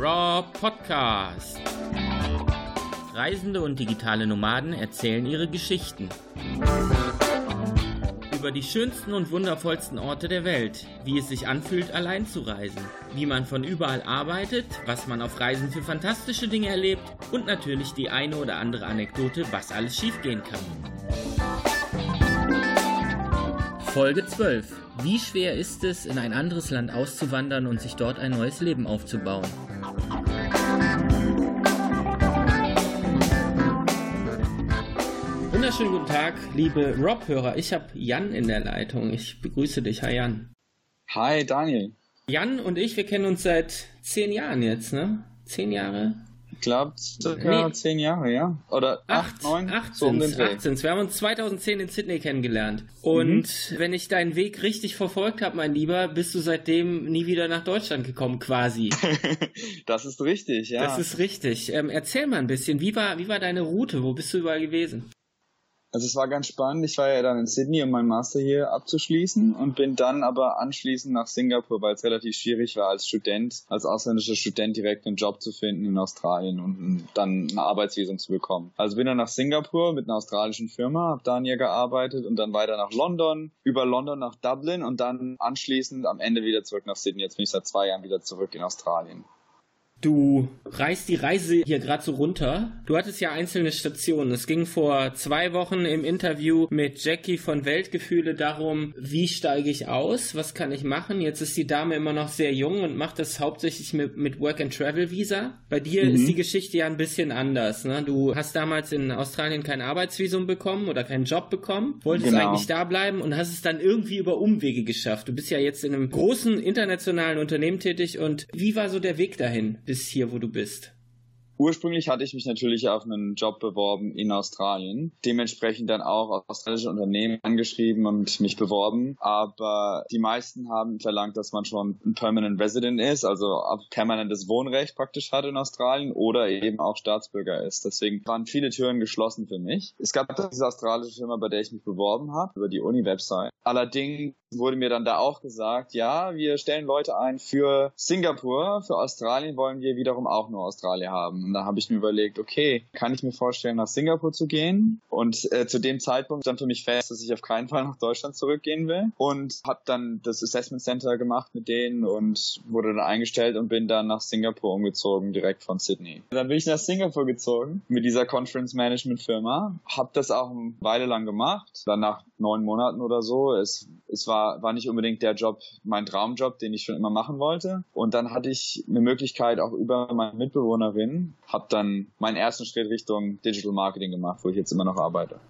Raw Podcast. Reisende und digitale Nomaden erzählen ihre Geschichten. Über die schönsten und wundervollsten Orte der Welt, wie es sich anfühlt, allein zu reisen, wie man von überall arbeitet, was man auf Reisen für fantastische Dinge erlebt und natürlich die eine oder andere Anekdote, was alles schiefgehen kann. Folge 12. Wie schwer ist es, in ein anderes Land auszuwandern und sich dort ein neues Leben aufzubauen? Wunderschönen guten Tag, liebe Rob-Hörer. Ich habe Jan in der Leitung. Ich begrüße dich. Hi Jan. Hi Daniel. Jan und ich, wir kennen uns seit zehn Jahren jetzt, ne? Zehn Jahre? Ich glaube, circa nee. zehn Jahre, ja? Oder acht, neun? Acht so um den Dreh. Wir haben uns 2010 in Sydney kennengelernt. Und mhm. wenn ich deinen Weg richtig verfolgt habe, mein Lieber, bist du seitdem nie wieder nach Deutschland gekommen, quasi. das ist richtig, ja. Das ist richtig. Ähm, erzähl mal ein bisschen, wie war, wie war deine Route? Wo bist du überall gewesen? Also es war ganz spannend. Ich war ja dann in Sydney, um meinen Master hier abzuschließen und bin dann aber anschließend nach Singapur, weil es relativ schwierig war als Student, als ausländischer Student direkt einen Job zu finden in Australien und dann eine Arbeitsvisum zu bekommen. Also bin dann nach Singapur mit einer australischen Firma, habe dann hier gearbeitet und dann weiter nach London, über London nach Dublin und dann anschließend am Ende wieder zurück nach Sydney. Jetzt bin ich seit zwei Jahren wieder zurück in Australien. Du reißt die Reise hier gerade so runter. Du hattest ja einzelne Stationen. Es ging vor zwei Wochen im Interview mit Jackie von Weltgefühle darum, wie steige ich aus, was kann ich machen. Jetzt ist die Dame immer noch sehr jung und macht das hauptsächlich mit, mit Work and Travel Visa. Bei dir mhm. ist die Geschichte ja ein bisschen anders. Ne? Du hast damals in Australien kein Arbeitsvisum bekommen oder keinen Job bekommen, wolltest genau. eigentlich da bleiben und hast es dann irgendwie über Umwege geschafft. Du bist ja jetzt in einem großen internationalen Unternehmen tätig und wie war so der Weg dahin? Bis hier, wo du bist? Ursprünglich hatte ich mich natürlich auf einen Job beworben in Australien, dementsprechend dann auch australische Unternehmen angeschrieben und mich beworben, aber die meisten haben verlangt, dass man schon ein Permanent Resident ist, also permanentes Wohnrecht praktisch hat in Australien oder eben auch Staatsbürger ist. Deswegen waren viele Türen geschlossen für mich. Es gab diese australische Firma, bei der ich mich beworben habe, über die Uni-Website. Allerdings wurde mir dann da auch gesagt, ja, wir stellen Leute ein für Singapur, für Australien wollen wir wiederum auch nur Australien haben. Und da habe ich mir überlegt, okay, kann ich mir vorstellen, nach Singapur zu gehen? Und äh, zu dem Zeitpunkt stand für mich fest, dass ich auf keinen Fall nach Deutschland zurückgehen will. Und habe dann das Assessment Center gemacht mit denen und wurde dann eingestellt und bin dann nach Singapur umgezogen, direkt von Sydney. Dann bin ich nach Singapur gezogen mit dieser Conference Management Firma. Habe das auch eine Weile lang gemacht. Dann nach neun Monaten oder so. Es, es war, war nicht unbedingt der Job, mein Traumjob, den ich schon immer machen wollte. Und dann hatte ich eine Möglichkeit auch über meine Mitbewohnerin, habe dann meinen ersten Schritt Richtung Digital Marketing gemacht, wo ich jetzt immer noch arbeite.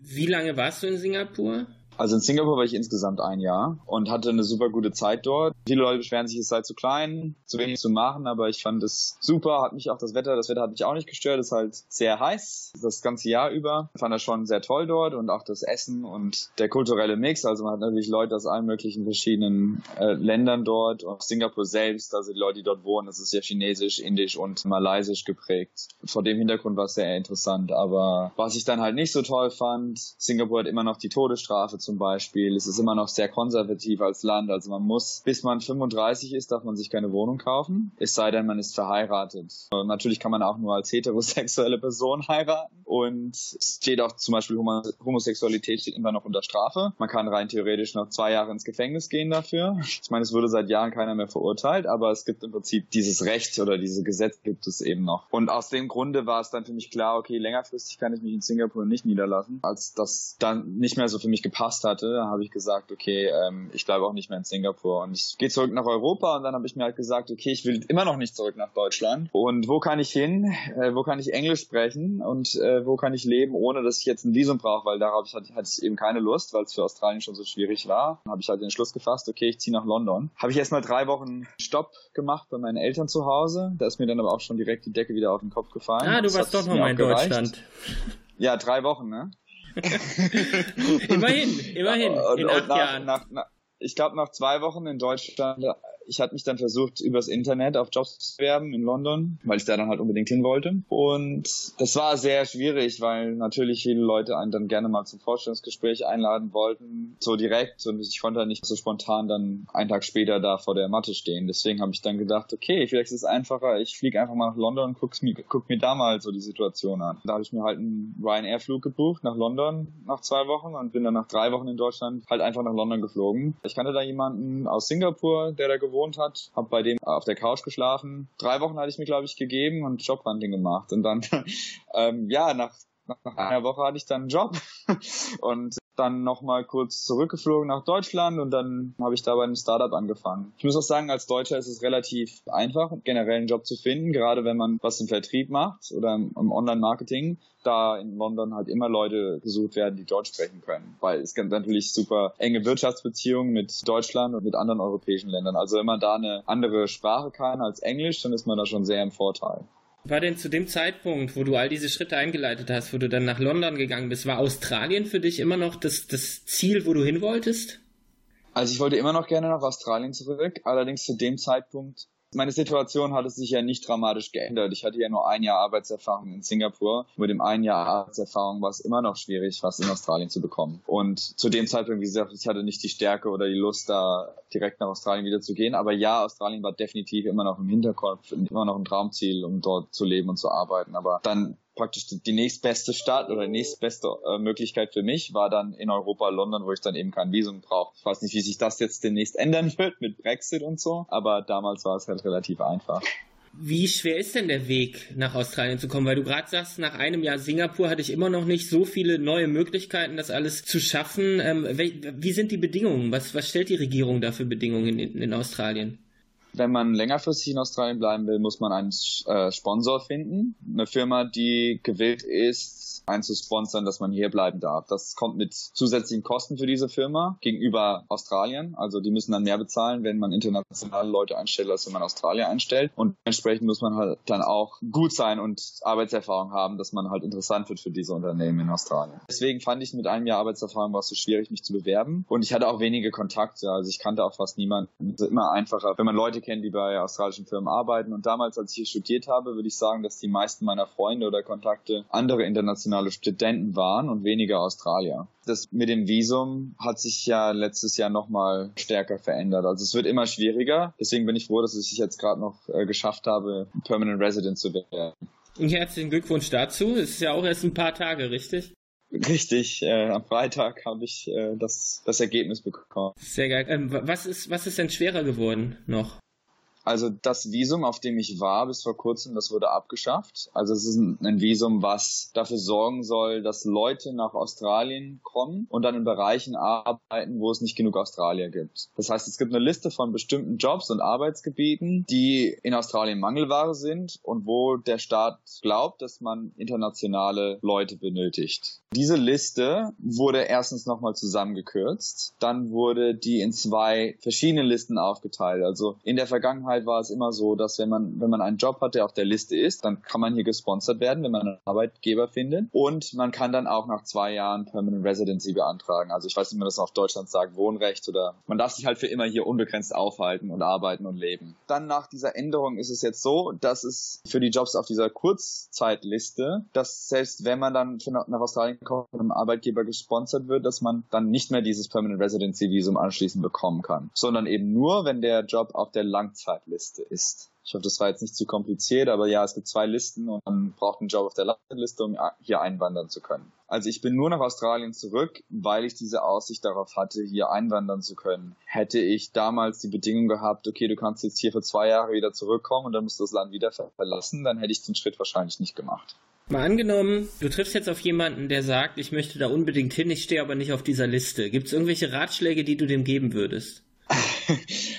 Wie lange warst du in Singapur? Also in Singapur war ich insgesamt ein Jahr und hatte eine super gute Zeit dort. Viele Leute beschweren sich, es sei zu klein, zu wenig zu machen, aber ich fand es super, hat mich auch das Wetter, das Wetter hat mich auch nicht gestört, es ist halt sehr heiß, das ganze Jahr über. Ich fand das schon sehr toll dort und auch das Essen und der kulturelle Mix, also man hat natürlich Leute aus allen möglichen verschiedenen äh, Ländern dort und Singapur selbst, also die Leute, die dort wohnen, das ist ja chinesisch, indisch und malaysisch geprägt. Vor dem Hintergrund war es sehr interessant, aber was ich dann halt nicht so toll fand, Singapur hat immer noch die Todesstrafe zum Beispiel. Es ist immer noch sehr konservativ als Land. Also man muss, bis man 35 ist, darf man sich keine Wohnung kaufen. Es sei denn, man ist verheiratet. Und natürlich kann man auch nur als heterosexuelle Person heiraten. Und es steht auch zum Beispiel Homosexualität steht immer noch unter Strafe. Man kann rein theoretisch noch zwei Jahre ins Gefängnis gehen dafür. Ich meine, es wurde seit Jahren keiner mehr verurteilt, aber es gibt im Prinzip dieses Recht oder diese Gesetz gibt es eben noch. Und aus dem Grunde war es dann für mich klar, okay, längerfristig kann ich mich in Singapur nicht niederlassen, als das dann nicht mehr so für mich gepasst gepasst hatte, habe ich gesagt, okay, ähm, ich bleibe auch nicht mehr in Singapur und ich gehe zurück nach Europa und dann habe ich mir halt gesagt, okay, ich will immer noch nicht zurück nach Deutschland und wo kann ich hin, äh, wo kann ich Englisch sprechen und äh, wo kann ich leben, ohne dass ich jetzt ein Visum brauche, weil darauf hatte, hatte ich eben keine Lust, weil es für Australien schon so schwierig war. Dann habe ich halt den Schluss gefasst, okay, ich ziehe nach London. Habe ich erstmal drei Wochen Stopp gemacht bei meinen Eltern zu Hause. Da ist mir dann aber auch schon direkt die Decke wieder auf den Kopf gefallen. Ah, du warst doch noch mal in Deutschland. Ja, drei Wochen, ne? immerhin, immerhin. Und, in acht nach, Jahren. Nach, nach, ich glaube, nach zwei Wochen in Deutschland Ich hatte mich dann versucht, übers Internet auf Jobs zu bewerben in London, weil ich da dann halt unbedingt hin wollte. Und das war sehr schwierig, weil natürlich viele Leute einen dann gerne mal zum Vorstellungsgespräch einladen wollten, so direkt. Und ich konnte halt nicht so spontan dann einen Tag später da vor der Matte stehen. Deswegen habe ich dann gedacht, okay, vielleicht ist es einfacher, ich fliege einfach mal nach London und guck mir, guck mir da mal so die Situation an. Da habe ich mir halt einen Ryanair-Flug gebucht nach London nach zwei Wochen und bin dann nach drei Wochen in Deutschland halt einfach nach London geflogen. Ich kannte da jemanden aus Singapur, der da gewohnt hat, habe bei dem auf der Couch geschlafen. Drei Wochen hatte ich mir, glaube ich, gegeben und Jobhunting gemacht. Und dann, ähm, ja, nach nach einer Woche hatte ich dann einen Job und dann nochmal kurz zurückgeflogen nach Deutschland und dann habe ich da bei einem Startup angefangen. Ich muss auch sagen, als Deutscher ist es relativ einfach, generell einen Job zu finden, gerade wenn man was im Vertrieb macht oder im Online-Marketing, da in London halt immer Leute gesucht werden, die Deutsch sprechen können, weil es gibt natürlich super enge Wirtschaftsbeziehungen mit Deutschland und mit anderen europäischen Ländern. Also wenn man da eine andere Sprache kann als Englisch, dann ist man da schon sehr im Vorteil war denn zu dem Zeitpunkt, wo du all diese Schritte eingeleitet hast, wo du dann nach London gegangen bist, war Australien für dich immer noch das, das Ziel, wo du hin wolltest? Also ich wollte immer noch gerne nach Australien zurück, allerdings zu dem Zeitpunkt meine Situation hatte sich ja nicht dramatisch geändert. Ich hatte ja nur ein Jahr Arbeitserfahrung in Singapur. Mit dem ein Jahr Arbeitserfahrung war es immer noch schwierig, was in Australien zu bekommen. Und zu dem Zeitpunkt, wie gesagt, ich hatte nicht die Stärke oder die Lust, da direkt nach Australien wieder zu gehen. Aber ja, Australien war definitiv immer noch im Hinterkopf, immer noch ein Traumziel, um dort zu leben und zu arbeiten. Aber dann praktisch die nächstbeste Stadt oder die nächstbeste äh, Möglichkeit für mich war dann in Europa London, wo ich dann eben kein Visum brauche. Ich weiß nicht, wie sich das jetzt demnächst ändern wird mit Brexit und so, aber damals war es halt relativ einfach. Wie schwer ist denn der Weg nach Australien zu kommen? Weil du gerade sagst, nach einem Jahr Singapur hatte ich immer noch nicht so viele neue Möglichkeiten, das alles zu schaffen. Ähm, wie sind die Bedingungen? Was, was stellt die Regierung da für Bedingungen in, in Australien? wenn man längerfristig in Australien bleiben will, muss man einen äh, Sponsor finden. Eine Firma, die gewillt ist, einzusponsern, dass man hier bleiben darf. Das kommt mit zusätzlichen Kosten für diese Firma gegenüber Australien. Also die müssen dann mehr bezahlen, wenn man internationale Leute einstellt, als wenn man Australier einstellt. Und entsprechend muss man halt dann auch gut sein und Arbeitserfahrung haben, dass man halt interessant wird für diese Unternehmen in Australien. Deswegen fand ich mit einem Jahr Arbeitserfahrung war es so schwierig, mich zu bewerben. Und ich hatte auch wenige Kontakte. Also ich kannte auch fast niemanden. Es ist immer einfacher, wenn man Leute kennt, die bei australischen Firmen arbeiten. Und damals, als ich hier studiert habe, würde ich sagen, dass die meisten meiner Freunde oder Kontakte andere internationale internationale Studenten waren und weniger Australier. Das mit dem Visum hat sich ja letztes Jahr nochmal stärker verändert. Also es wird immer schwieriger. Deswegen bin ich froh, dass ich es jetzt gerade noch äh, geschafft habe, Permanent Resident zu werden. Herzlichen Glückwunsch dazu. Es ist ja auch erst ein paar Tage, richtig? Richtig, äh, am Freitag habe ich äh, das, das Ergebnis bekommen. Sehr geil. Ähm, was, ist, was ist denn schwerer geworden noch? Also das Visum, auf dem ich war bis vor kurzem, das wurde abgeschafft. Also es ist ein Visum, was dafür sorgen soll, dass Leute nach Australien kommen und dann in Bereichen arbeiten, wo es nicht genug Australier gibt. Das heißt, es gibt eine Liste von bestimmten Jobs und Arbeitsgebieten, die in Australien Mangelware sind und wo der Staat glaubt, dass man internationale Leute benötigt. Diese Liste wurde erstens nochmal zusammengekürzt, dann wurde die in zwei verschiedene Listen aufgeteilt. Also in der Vergangenheit Vergangenheit war es immer so, dass wenn man, wenn man einen Job hat, der auf der Liste ist, dann kann man hier gesponsert werden, wenn man einen Arbeitgeber findet. Und man kann dann auch nach zwei Jahren Permanent Residency beantragen. Also ich weiß nicht, wie man das auf Deutschland sagt, Wohnrecht oder man darf sich halt für immer hier unbegrenzt aufhalten und arbeiten und leben. Dann nach dieser Änderung ist es jetzt so, dass es für die Jobs auf dieser Kurzzeitliste, dass selbst wenn man dann nach Australien kommt von einem Arbeitgeber gesponsert wird, dass man dann nicht mehr dieses Permanent Residency Visum anschließend bekommen kann, sondern eben nur, wenn der Job auf der Langzeit Liste ist. Ich hoffe, das war jetzt nicht zu kompliziert, aber ja, es gibt zwei Listen und man braucht einen Job auf der Liste, um hier einwandern zu können. Also ich bin nur nach Australien zurück, weil ich diese Aussicht darauf hatte, hier einwandern zu können. Hätte ich damals die Bedingung gehabt, okay, du kannst jetzt hier für zwei Jahre wieder zurückkommen und dann musst du das Land wieder verlassen, dann hätte ich den Schritt wahrscheinlich nicht gemacht. Mal angenommen, du triffst jetzt auf jemanden, der sagt, ich möchte da unbedingt hin, ich stehe aber nicht auf dieser Liste. Gibt es irgendwelche Ratschläge, die du dem geben würdest?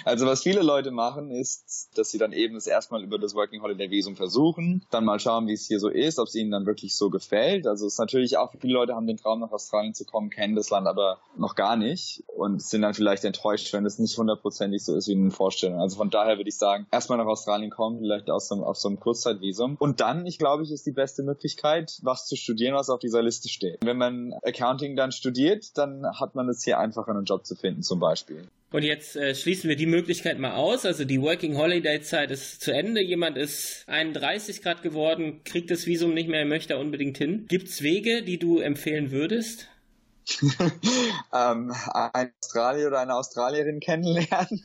Also was viele Leute machen, ist, dass sie dann eben das erstmal über das Working Holiday Visum versuchen, dann mal schauen, wie es hier so ist, ob es ihnen dann wirklich so gefällt. Also es ist natürlich auch, viele Leute haben den Traum, nach Australien zu kommen, kennen das Land aber noch gar nicht und sind dann vielleicht enttäuscht, wenn es nicht hundertprozentig so ist, wie ihnen vorstellen. Also von daher würde ich sagen, erstmal nach Australien kommen, vielleicht aus so, auf so einem Kurzzeitvisum. Und dann, ich glaube, ich ist die beste Möglichkeit, was zu studieren, was auf dieser Liste steht. Wenn man Accounting dann studiert, dann hat man es hier einfacher, einen Job zu finden zum Beispiel. Und jetzt äh, schließen wir die Möglichkeit mal aus. Also die Working Holiday Zeit ist zu Ende. Jemand ist 31 Grad geworden, kriegt das Visum nicht mehr, möchte da unbedingt hin. Gibt's Wege, die du empfehlen würdest? ähm, ein Australier oder eine Australierin kennenlernen.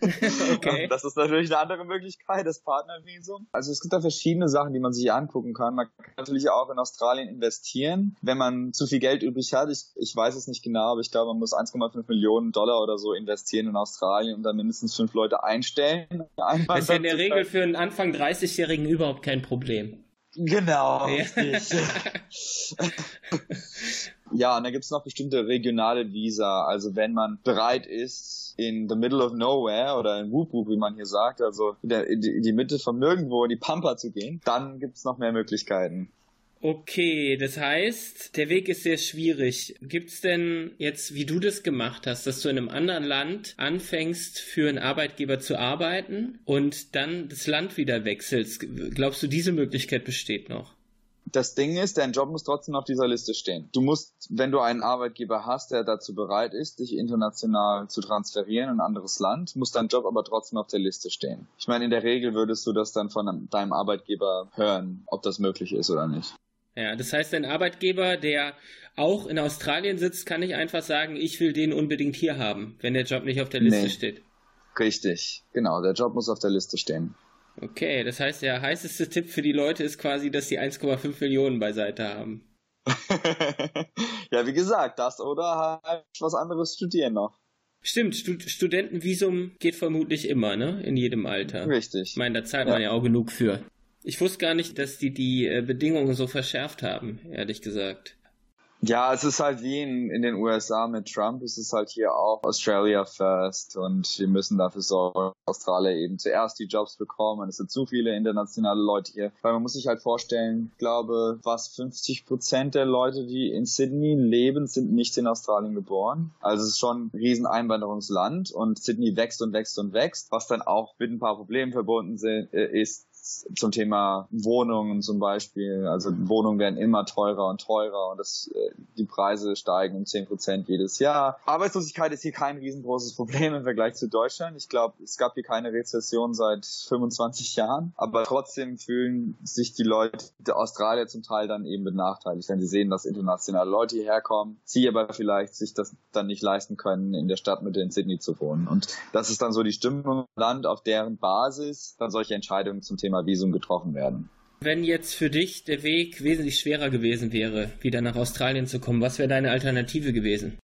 okay. Das ist natürlich eine andere Möglichkeit, das Partnervisum. Also es gibt da verschiedene Sachen, die man sich angucken kann. Man kann natürlich auch in Australien investieren, wenn man zu viel Geld übrig hat. Ich, ich weiß es nicht genau, aber ich glaube, man muss 1,5 Millionen Dollar oder so investieren in Australien und dann mindestens fünf Leute einstellen. Das ist ja in der Regel für einen Anfang 30-Jährigen überhaupt kein Problem. Genau, richtig. Ja, und da gibt's noch bestimmte regionale Visa. Also wenn man bereit ist, in the middle of nowhere oder in Whoop wie man hier sagt, also in, der, in die Mitte von nirgendwo in die Pampa zu gehen, dann gibt's noch mehr Möglichkeiten. Okay, das heißt, der Weg ist sehr schwierig. Gibt's denn jetzt, wie du das gemacht hast, dass du in einem anderen Land anfängst, für einen Arbeitgeber zu arbeiten und dann das Land wieder wechselst? Glaubst du, diese Möglichkeit besteht noch? Das Ding ist, dein Job muss trotzdem auf dieser Liste stehen. Du musst, wenn du einen Arbeitgeber hast, der dazu bereit ist, dich international zu transferieren in ein anderes Land, muss dein Job aber trotzdem auf der Liste stehen. Ich meine, in der Regel würdest du das dann von deinem Arbeitgeber hören, ob das möglich ist oder nicht. Ja, das heißt, ein Arbeitgeber, der auch in Australien sitzt, kann nicht einfach sagen, ich will den unbedingt hier haben, wenn der Job nicht auf der Liste nee. steht. Richtig, genau, der Job muss auf der Liste stehen. Okay, das heißt, der heißeste Tipp für die Leute ist quasi, dass sie 1,5 Millionen beiseite haben. ja, wie gesagt, das oder halt was anderes studieren noch. Stimmt, Stud Studentenvisum geht vermutlich immer, ne? In jedem Alter. Richtig. Ich meine, da zahlt ja. man ja auch genug für. Ich wusste gar nicht, dass die die äh, Bedingungen so verschärft haben, ehrlich gesagt. Ja, es ist halt wie in, in den USA mit Trump, es ist halt hier auch Australia first und wir müssen dafür sorgen, dass Australier eben zuerst die Jobs bekommen. Es sind zu viele internationale Leute hier. Weil man muss sich halt vorstellen, ich glaube, was 50 Prozent der Leute, die in Sydney leben, sind nicht in Australien geboren. Also es ist schon ein riesen Einwanderungsland und Sydney wächst und wächst und wächst, was dann auch mit ein paar Problemen verbunden äh, ist zum Thema Wohnungen zum Beispiel. Also Wohnungen werden immer teurer und teurer und das, äh, die Preise steigen um 10 Prozent jedes Jahr. Arbeitslosigkeit ist hier kein riesengroßes Problem im Vergleich zu Deutschland. Ich glaube, es gab hier keine Rezession seit 25 Jahren, aber trotzdem fühlen sich die Leute der Australier zum Teil dann eben benachteiligt, wenn sie sehen, dass internationale Leute hierher kommen, sie aber vielleicht sich das dann nicht leisten können, in der Stadtmitte in Sydney zu wohnen. Und das ist dann so die Stimmung im Land, auf deren Basis dann solche Entscheidungen zum Thema Thema Visum getroffen werden. Wenn jetzt für dich der Weg wesentlich schwerer gewesen wäre, wieder nach Australien zu kommen, was wäre deine Alternative gewesen?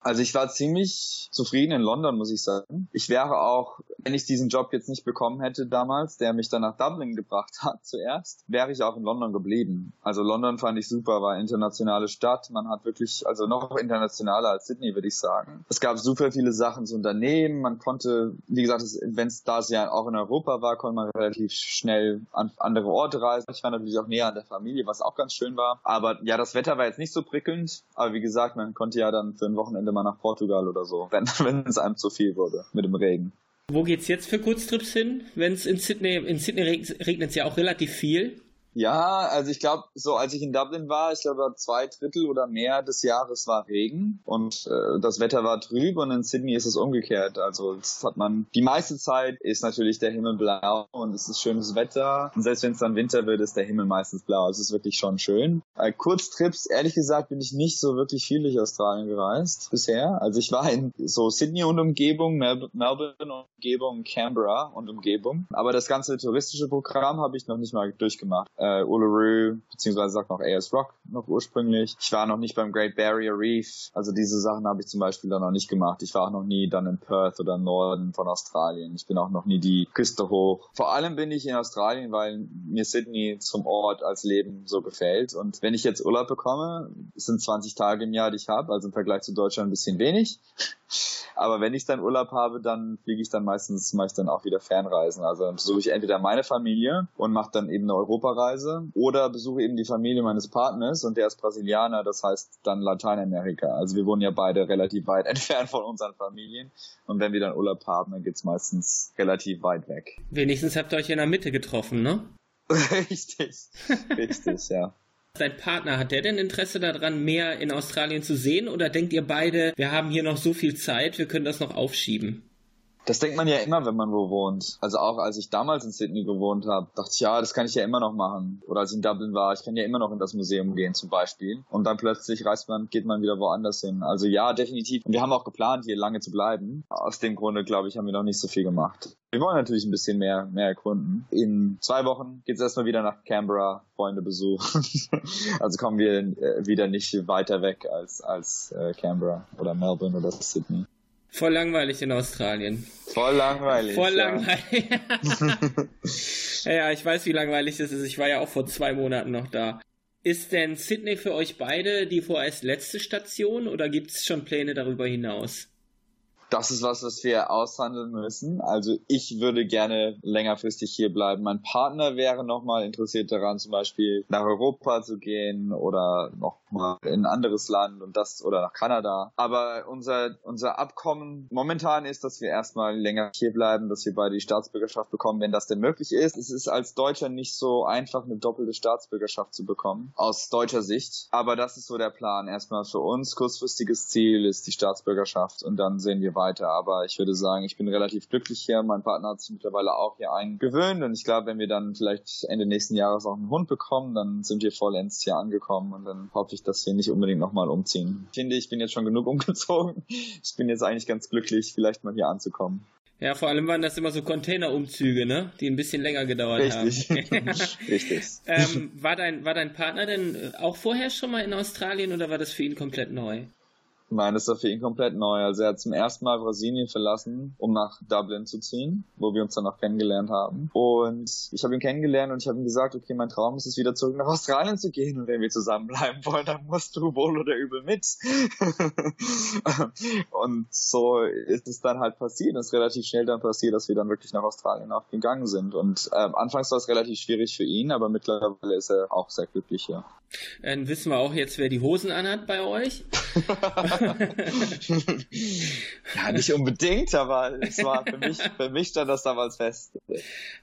Also ich war ziemlich zufrieden in London, muss ich sagen. Ich wäre auch, wenn ich diesen Job jetzt nicht bekommen hätte damals, der mich dann nach Dublin gebracht hat zuerst, wäre ich auch in London geblieben. Also London fand ich super, war internationale Stadt. Man hat wirklich, also noch internationaler als Sydney, würde ich sagen. Es gab super viele Sachen zu unternehmen. Man konnte, wie gesagt, wenn es da ja auch in Europa war, konnte man relativ schnell an andere Orte reisen. Ich war natürlich auch näher an der Familie, was auch ganz schön war. Aber ja, das Wetter war jetzt nicht so prickelnd. Aber wie gesagt, man konnte ja dann für ein Wochenende Wochenende mal nach Portugal oder so, wenn, es einem zu viel wurde mit dem Regen. Wo geht's jetzt für Kurztrips hin? Wenn es in Sydney, in Sydney regnet es ja auch relativ viel. Ja, also ich glaube, so als ich in Dublin war, ich glaube zwei Drittel oder mehr des Jahres war Regen und äh, das Wetter war trüb und in Sydney ist es umgekehrt. Also das hat man die meiste Zeit ist natürlich der Himmel blau und es ist schönes Wetter und selbst wenn es dann Winter wird, ist der Himmel meistens blau. Es ist wirklich schon schön. Äh, Kurztrips, ehrlich gesagt, bin ich nicht so wirklich viel durch Australien gereist bisher. Also ich war in so Sydney und Umgebung, Melbourne und Umgebung, Canberra und Umgebung, aber das ganze touristische Programm habe ich noch nicht mal durchgemacht. Äh, äh, Uluru, beziehungsweise sagt noch AS Rock noch ursprünglich. Ich war noch nicht beim Great Barrier Reef. Also diese Sachen habe ich zum Beispiel dann noch nicht gemacht. Ich war auch noch nie dann in Perth oder im Norden von Australien. Ich bin auch noch nie die Küste hoch. Vor allem bin ich in Australien, weil mir Sydney zum Ort als Leben so gefällt. Und wenn ich jetzt Urlaub bekomme, sind 20 Tage im Jahr, die ich habe, also im Vergleich zu Deutschland ein bisschen wenig. Aber wenn ich dann Urlaub habe, dann fliege ich dann meistens, mache ich dann auch wieder Fernreisen. Also dann besuche ich entweder meine Familie und mache dann eben eine Europareise oder besuche eben die Familie meines Partners und der ist Brasilianer, das heißt dann Lateinamerika. Also wir wohnen ja beide relativ weit entfernt von unseren Familien und wenn wir dann Urlaub haben, dann geht's meistens relativ weit weg. Wenigstens habt ihr euch in der Mitte getroffen, ne? richtig, richtig, ja. Dein Partner, hat der denn Interesse daran, mehr in Australien zu sehen oder denkt ihr beide, wir haben hier noch so viel Zeit, wir können das noch aufschieben? Das denkt man ja immer, wenn man wo wohnt. Also auch als ich damals in Sydney gewohnt habe, dachte ich, ja, das kann ich ja immer noch machen. Oder als ich in Dublin war, ich kann ja immer noch in das Museum gehen zum Beispiel. Und dann plötzlich reist man, geht man wieder woanders hin. Also ja, definitiv. Und wir haben auch geplant, hier lange zu bleiben. Aus dem Grunde, glaube ich, haben wir noch nicht so viel gemacht. Wir wollen natürlich ein bisschen mehr, mehr erkunden. In zwei Wochen geht es erstmal wieder nach Canberra, Freunde besuchen. also kommen wir äh, wieder nicht weiter weg als, als äh, Canberra oder Melbourne oder Sydney. Voll langweilig in Australien. Voll langweilig. Voll langweilig. ja, ja, ich weiß, wie langweilig das ist. Ich war ja auch vor zwei Monaten noch da. Ist denn Sydney für euch beide die vorerst letzte Station oder gibt es schon Pläne darüber hinaus? Das ist was, was wir aushandeln müssen. Also ich würde gerne längerfristig hier bleiben. Mein Partner wäre nochmal interessiert daran, zum Beispiel nach Europa zu gehen oder nochmal in ein anderes Land und das oder nach Kanada. Aber unser, unser Abkommen momentan ist, dass wir erstmal länger hier bleiben, dass wir beide die Staatsbürgerschaft bekommen, wenn das denn möglich ist. Es ist als Deutscher nicht so einfach, eine doppelte Staatsbürgerschaft zu bekommen, aus deutscher Sicht. Aber das ist so der Plan. Erstmal für uns kurzfristiges Ziel ist die Staatsbürgerschaft und dann sehen wir weiter. Aber ich würde sagen, ich bin relativ glücklich hier. Mein Partner hat sich mittlerweile auch hier eingewöhnt und ich glaube, wenn wir dann vielleicht Ende nächsten Jahres auch einen Hund bekommen, dann sind wir vollends hier angekommen und dann hoffe ich, dass wir nicht unbedingt nochmal umziehen. Ich finde, ich bin jetzt schon genug umgezogen. Ich bin jetzt eigentlich ganz glücklich, vielleicht mal hier anzukommen. Ja, vor allem waren das immer so Containerumzüge, ne? Die ein bisschen länger gedauert Richtig. haben. Richtig. ähm, war, dein, war dein Partner denn auch vorher schon mal in Australien oder war das für ihn komplett neu? Nein, das war für ihn komplett neu. Also er hat zum ersten Mal Brasilien verlassen, um nach Dublin zu ziehen, wo wir uns dann auch kennengelernt haben. Und ich habe ihn kennengelernt und ich habe ihm gesagt, okay, mein Traum ist es wieder zurück nach Australien zu gehen. Und wenn wir zusammenbleiben wollen, dann musst du wohl oder übel mit. und so ist es dann halt passiert. Es ist relativ schnell dann passiert, dass wir dann wirklich nach Australien auch gegangen sind. Und ähm, anfangs war es relativ schwierig für ihn, aber mittlerweile ist er auch sehr glücklich hier. Dann wissen wir auch jetzt, wer die Hosen anhat bei euch. ja, nicht unbedingt, aber es war für mich, für mich stand das damals fest.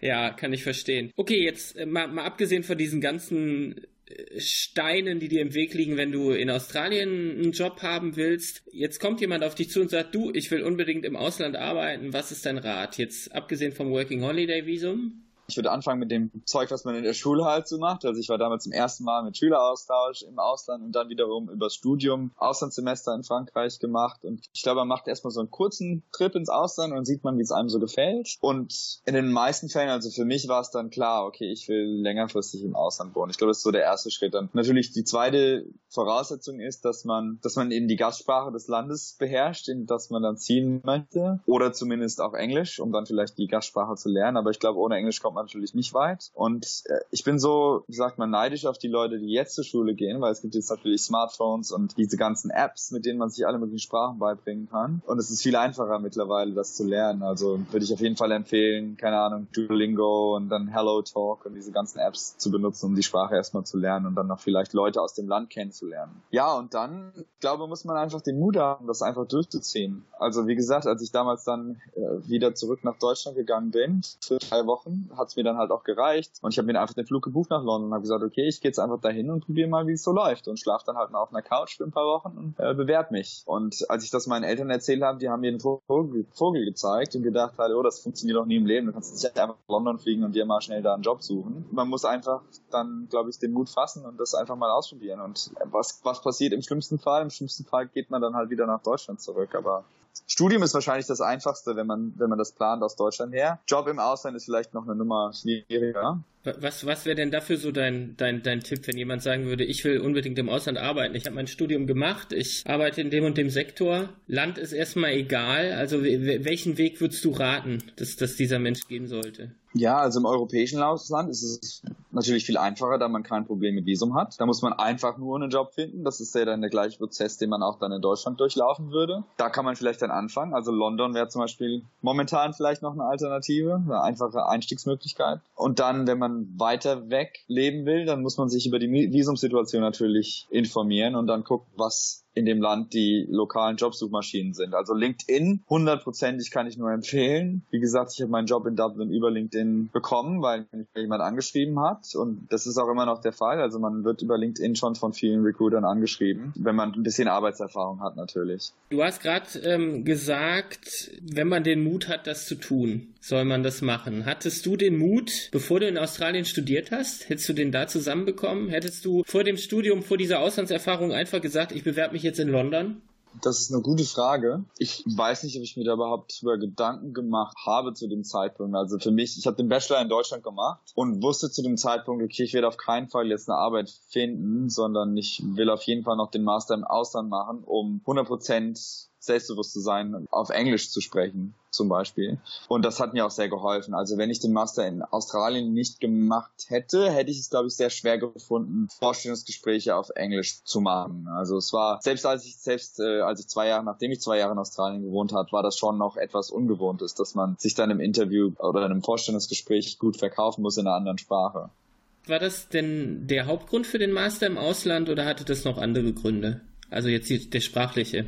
Ja, kann ich verstehen. Okay, jetzt äh, mal, mal abgesehen von diesen ganzen äh, Steinen, die dir im Weg liegen, wenn du in Australien einen Job haben willst. Jetzt kommt jemand auf dich zu und sagt, du, ich will unbedingt im Ausland arbeiten. Was ist dein Rat? Jetzt abgesehen vom Working Holiday Visum? Ich würde anfangen mit dem Zeug, was man in der Schule halt so macht. Also ich war damals zum ersten Mal mit Schüleraustausch im Ausland und dann wiederum übers Studium Auslandssemester in Frankreich gemacht. Und ich glaube, man macht erstmal so einen kurzen Trip ins Ausland und sieht man, wie es einem so gefällt. Und in den meisten Fällen, also für mich war es dann klar, okay, ich will längerfristig im Ausland wohnen. Ich glaube, das ist so der erste Schritt. Dann natürlich die zweite Voraussetzung ist, dass man, dass man eben die Gastsprache des Landes beherrscht, in das man dann ziehen möchte. Oder zumindest auch Englisch, um dann vielleicht die Gastsprache zu lernen. Aber ich glaube, ohne Englisch kommt man natürlich nicht weit. Und äh, ich bin so, wie sagt man, neidisch auf die Leute, die jetzt zur Schule gehen, weil es gibt jetzt natürlich Smartphones und diese ganzen Apps, mit denen man sich alle möglichen Sprachen beibringen kann. Und es ist viel einfacher mittlerweile, das zu lernen. Also würde ich auf jeden Fall empfehlen, keine Ahnung, Duolingo und dann Hello Talk und diese ganzen Apps zu benutzen, um die Sprache erstmal zu lernen und dann noch vielleicht Leute aus dem Land kennenzulernen. Ja, und dann, glaube muss man einfach den Mut haben, das einfach durchzuziehen. Also wie gesagt, als ich damals dann äh, wieder zurück nach Deutschland gegangen bin, für drei Wochen, hat es mir dann halt auch gereicht. Und ich habe mir einfach den Flug gebucht nach London und habe gesagt, okay, ich gehe jetzt einfach dahin und probiere mal, wie es so läuft. Und schlafe dann halt mal auf einer Couch für ein paar Wochen und äh, bewerb mich. Und als ich das meinen Eltern erzählt habe, die haben mir den Vogel, Vogel gezeigt und gedacht halt, oh, das funktioniert doch nie im Leben. Du kannst nicht einfach nach London fliegen und dir mal schnell da einen Job suchen. Man muss einfach dann, glaube ich, den Mut fassen und das einfach mal ausprobieren. Und was, was passiert im schlimmsten Fall? Im schlimmsten Fall geht man dann halt wieder nach Deutschland zurück. Aber Studium ist wahrscheinlich das Einfachste, wenn man, wenn man das plant aus Deutschland her. Job im Ausland ist vielleicht noch eine Nummer schwieriger. Was, was wäre denn dafür so dein, dein, dein Tipp, wenn jemand sagen würde, ich will unbedingt im Ausland arbeiten? Ich habe mein Studium gemacht, ich arbeite in dem und dem Sektor. Land ist erstmal egal. Also welchen Weg würdest du raten, dass, dass dieser Mensch gehen sollte? Ja, also im europäischen Ausland ist es natürlich viel einfacher, da man kein Problem mit Visum hat. Da muss man einfach nur einen Job finden. Das ist ja dann der gleiche Prozess, den man auch dann in Deutschland durchlaufen würde. Da kann man vielleicht dann anfangen. Also London wäre zum Beispiel momentan vielleicht noch eine Alternative, eine einfache Einstiegsmöglichkeit. Und dann, wenn man weiter weg leben will, dann muss man sich über die Visumsituation natürlich informieren und dann gucken, was in dem Land die lokalen Jobsuchmaschinen sind. Also LinkedIn, hundertprozentig kann ich nur empfehlen. Wie gesagt, ich habe meinen Job in Dublin über LinkedIn bekommen, weil mich jemand angeschrieben hat. Und das ist auch immer noch der Fall. Also man wird über LinkedIn schon von vielen Recruitern angeschrieben, wenn man ein bisschen Arbeitserfahrung hat natürlich. Du hast gerade ähm, gesagt, wenn man den Mut hat, das zu tun, soll man das machen. Hattest du den Mut, bevor du in Australien studiert hast? Hättest du den da zusammenbekommen? Hättest du vor dem Studium, vor dieser Auslandserfahrung einfach gesagt, ich bewerbe mich jetzt in London? Das ist eine gute Frage. Ich weiß nicht, ob ich mir da überhaupt über Gedanken gemacht habe zu dem Zeitpunkt. Also für mich, ich habe den Bachelor in Deutschland gemacht und wusste zu dem Zeitpunkt, okay, ich werde auf keinen Fall jetzt eine Arbeit finden, sondern ich will auf jeden Fall noch den Master im Ausland machen, um 100 Prozent selbstbewusst zu sein, auf Englisch zu sprechen zum Beispiel. Und das hat mir auch sehr geholfen. Also wenn ich den Master in Australien nicht gemacht hätte, hätte ich es, glaube ich, sehr schwer gefunden, Vorstellungsgespräche auf Englisch zu machen. Also es war, selbst als ich, selbst äh, als ich zwei Jahre, nachdem ich zwei Jahre in Australien gewohnt habe, war das schon noch etwas Ungewohntes, dass man sich dann im Interview oder in einem Vorstellungsgespräch gut verkaufen muss in einer anderen Sprache. War das denn der Hauptgrund für den Master im Ausland oder hatte das noch andere Gründe? Also jetzt der sprachliche.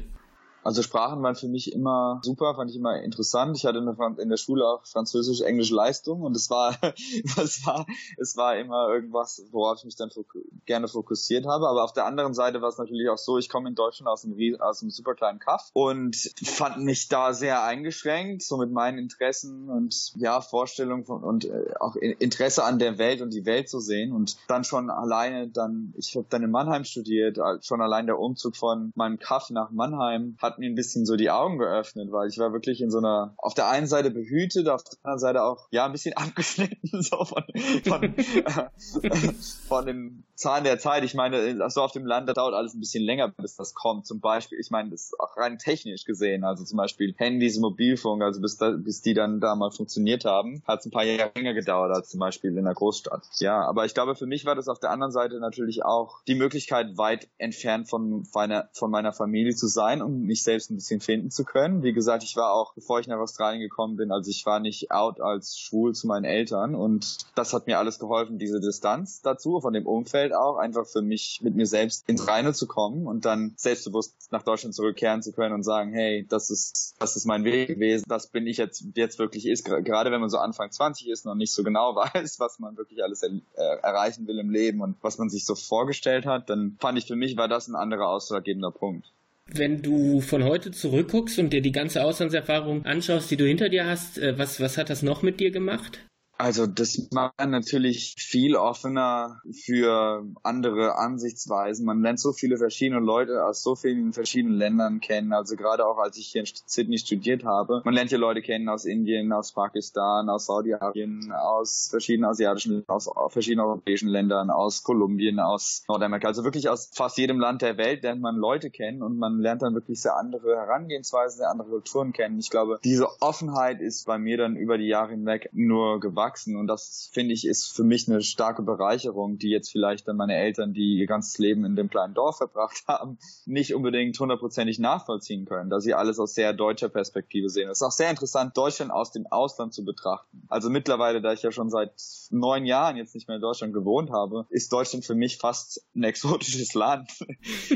Also Sprachen waren für mich immer super, fand ich immer interessant. Ich hatte in der Schule auch französisch, englische Leistung und es war, es war, es war immer irgendwas, worauf ich mich dann fok gerne fokussiert habe. Aber auf der anderen Seite war es natürlich auch so, ich komme in Deutschland aus einem, aus einem super kleinen Kaff und fand mich da sehr eingeschränkt, so mit meinen Interessen und ja, Vorstellungen von, und äh, auch Interesse an der Welt und die Welt zu sehen und dann schon alleine dann, ich habe dann in Mannheim studiert, schon allein der Umzug von meinem Kaff nach Mannheim hat mir ein bisschen so die Augen geöffnet, weil ich war wirklich in so einer, auf der einen Seite behütet, auf der anderen Seite auch, ja, ein bisschen abgeschnitten, so von, von, von den Zahlen der Zeit. Ich meine, so auf dem Land, da dauert alles ein bisschen länger, bis das kommt. Zum Beispiel, ich meine, das ist auch rein technisch gesehen, also zum Beispiel Handys, Mobilfunk, also bis, da, bis die dann da mal funktioniert haben, hat es ein paar Jahre länger gedauert als zum Beispiel in der Großstadt. Ja, aber ich glaube, für mich war das auf der anderen Seite natürlich auch die Möglichkeit, weit entfernt von meiner, von meiner Familie zu sein und mich selbst ein bisschen finden zu können. Wie gesagt, ich war auch, bevor ich nach Australien gekommen bin, also ich war nicht out als schwul zu meinen Eltern und das hat mir alles geholfen, diese Distanz dazu, von dem Umfeld auch, einfach für mich mit mir selbst ins Reine zu kommen und dann selbstbewusst nach Deutschland zurückkehren zu können und sagen, hey, das ist, das ist mein Weg gewesen, das bin ich jetzt, jetzt wirklich ist, gerade wenn man so Anfang 20 ist und nicht so genau weiß, was man wirklich alles er, äh, erreichen will im Leben und was man sich so vorgestellt hat, dann fand ich für mich war das ein anderer ausschlaggebender Punkt. Wenn du von heute zurückguckst und dir die ganze Auslandserfahrung anschaust, die du hinter dir hast, äh, was, was hat das noch mit dir gemacht? Also das macht natürlich viel offener für andere Ansichtsweisen. Man lernt so viele verschiedene Leute aus so vielen verschiedenen Ländern kennen. Also gerade auch als ich hier in Sydney studiert habe. Man lernt hier Leute kennen aus Indien, aus Pakistan, aus Saudi-Arabien, aus verschiedenen asiatischen, aus verschiedenen europäischen Ländern, aus Kolumbien, aus Nordamerika. Also wirklich aus fast jedem Land der Welt lernt man Leute kennen und man lernt dann wirklich sehr andere Herangehensweisen, sehr andere Kulturen kennen. Ich glaube, diese Offenheit ist bei mir dann über die Jahre hinweg nur gewachsen gewachsen und das finde ich ist für mich eine starke Bereicherung, die jetzt vielleicht dann meine Eltern, die ihr ganzes Leben in dem kleinen Dorf verbracht haben, nicht unbedingt hundertprozentig nachvollziehen können, da sie alles aus sehr deutscher Perspektive sehen. Es ist auch sehr interessant, Deutschland aus dem Ausland zu betrachten. Also mittlerweile, da ich ja schon seit neun Jahren jetzt nicht mehr in Deutschland gewohnt habe, ist Deutschland für mich fast ein exotisches Land.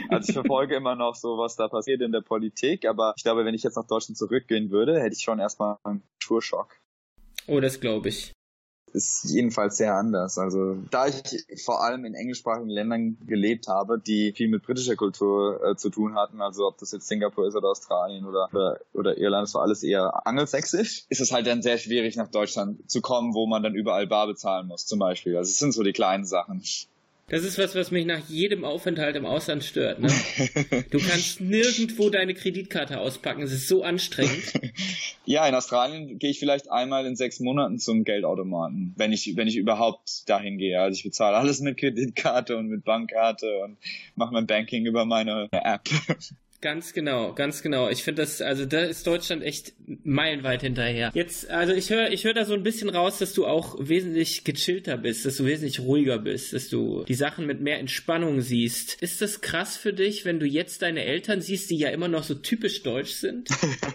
Also ich verfolge immer noch so, was da passiert in der Politik, aber ich glaube, wenn ich jetzt nach Deutschland zurückgehen würde, hätte ich schon erstmal einen Tourschock. Oh, das glaube ich ist jedenfalls sehr anders. Also da ich vor allem in englischsprachigen Ländern gelebt habe, die viel mit britischer Kultur äh, zu tun hatten, also ob das jetzt Singapur ist oder Australien oder, oder, oder Irland, das war alles eher angelsächsisch, ist es halt dann sehr schwierig nach Deutschland zu kommen, wo man dann überall bar bezahlen muss zum Beispiel. Also es sind so die kleinen Sachen. Das ist was, was mich nach jedem Aufenthalt im Ausland stört. Ne? Du kannst nirgendwo deine Kreditkarte auspacken. Es ist so anstrengend. Ja, in Australien gehe ich vielleicht einmal in sechs Monaten zum Geldautomaten, wenn ich, wenn ich überhaupt dahin gehe. Also ich bezahle alles mit Kreditkarte und mit Bankkarte und mache mein Banking über meine App. Ganz genau, ganz genau. Ich finde das, also da ist Deutschland echt meilenweit hinterher. Jetzt, also ich höre, ich höre da so ein bisschen raus, dass du auch wesentlich gechillter bist, dass du wesentlich ruhiger bist, dass du die Sachen mit mehr Entspannung siehst. Ist das krass für dich, wenn du jetzt deine Eltern siehst, die ja immer noch so typisch deutsch sind?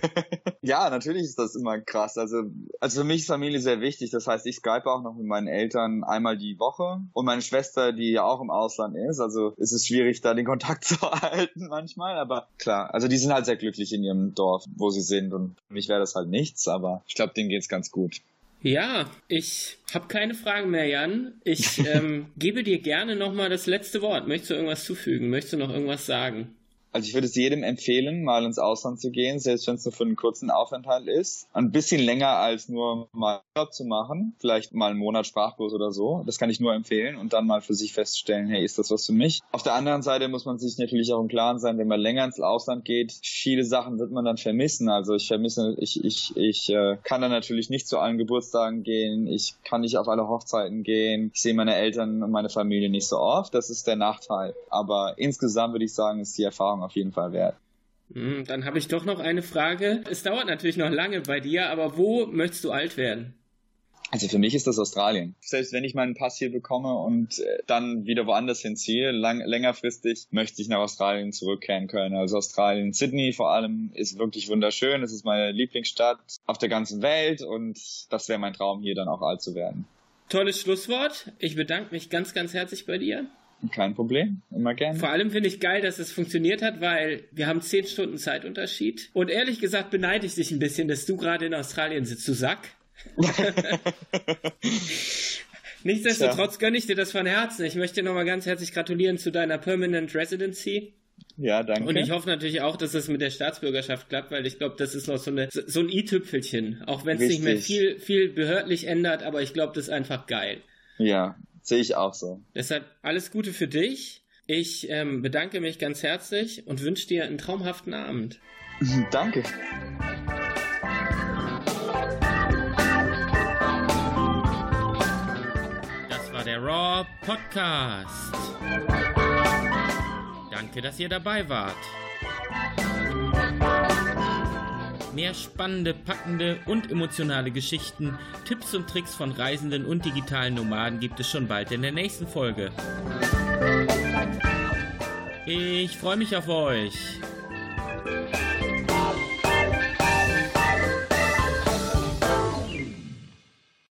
ja, natürlich ist das immer krass. Also, also für mich ist Familie sehr wichtig. Das heißt, ich skype auch noch mit meinen Eltern einmal die Woche und meine Schwester, die ja auch im Ausland ist. Also ist es schwierig, da den Kontakt zu halten manchmal, aber klar, also die sind halt sehr glücklich in ihrem Dorf, wo sie sind und für mich wäre das halt nichts, aber ich glaube, denen geht's ganz gut. Ja, ich habe keine Fragen mehr, Jan. Ich ähm, gebe dir gerne nochmal das letzte Wort. Möchtest du irgendwas zufügen? Möchtest du noch irgendwas sagen? Also ich würde es jedem empfehlen, mal ins Ausland zu gehen, selbst wenn es nur für einen kurzen Aufenthalt ist. Ein bisschen länger als nur mal zu machen, vielleicht mal einen Monat Sprachkurs oder so. Das kann ich nur empfehlen und dann mal für sich feststellen, hey, ist das was für mich? Auf der anderen Seite muss man sich natürlich auch im Klaren sein, wenn man länger ins Ausland geht, viele Sachen wird man dann vermissen. Also ich vermisse, ich, ich, ich äh, kann dann natürlich nicht zu allen Geburtstagen gehen, ich kann nicht auf alle Hochzeiten gehen, ich sehe meine Eltern und meine Familie nicht so oft. Das ist der Nachteil. Aber insgesamt würde ich sagen, ist die Erfahrung auf jeden Fall wert. Hm, dann habe ich doch noch eine Frage. Es dauert natürlich noch lange bei dir, aber wo möchtest du alt werden? Also für mich ist das Australien. Selbst wenn ich meinen Pass hier bekomme und äh, dann wieder woanders hinziehe, lang, längerfristig möchte ich nach Australien zurückkehren können. Also Australien, Sydney vor allem ist wirklich wunderschön. Es ist meine Lieblingsstadt auf der ganzen Welt und das wäre mein Traum, hier dann auch alt zu werden. Tolles Schlusswort. Ich bedanke mich ganz, ganz herzlich bei dir. Kein Problem, immer gerne. Vor allem finde ich geil, dass es funktioniert hat, weil wir haben zehn Stunden Zeitunterschied. Und ehrlich gesagt beneide ich dich ein bisschen, dass du gerade in Australien sitzt, du Sack. Nichtsdestotrotz gönne ich dir das von Herzen. Ich möchte dir nochmal ganz herzlich gratulieren zu deiner Permanent Residency. Ja, danke. Und ich hoffe natürlich auch, dass es mit der Staatsbürgerschaft klappt, weil ich glaube, das ist noch so, eine, so ein i-Tüpfelchen. Auch wenn es nicht mehr viel, viel behördlich ändert, aber ich glaube, das ist einfach geil. Ja, Sehe ich auch so. Deshalb alles Gute für dich. Ich ähm, bedanke mich ganz herzlich und wünsche dir einen traumhaften Abend. Danke. Das war der Raw Podcast. Danke, dass ihr dabei wart. Mehr spannende, packende und emotionale Geschichten, Tipps und Tricks von Reisenden und digitalen Nomaden gibt es schon bald in der nächsten Folge. Ich freue mich auf euch.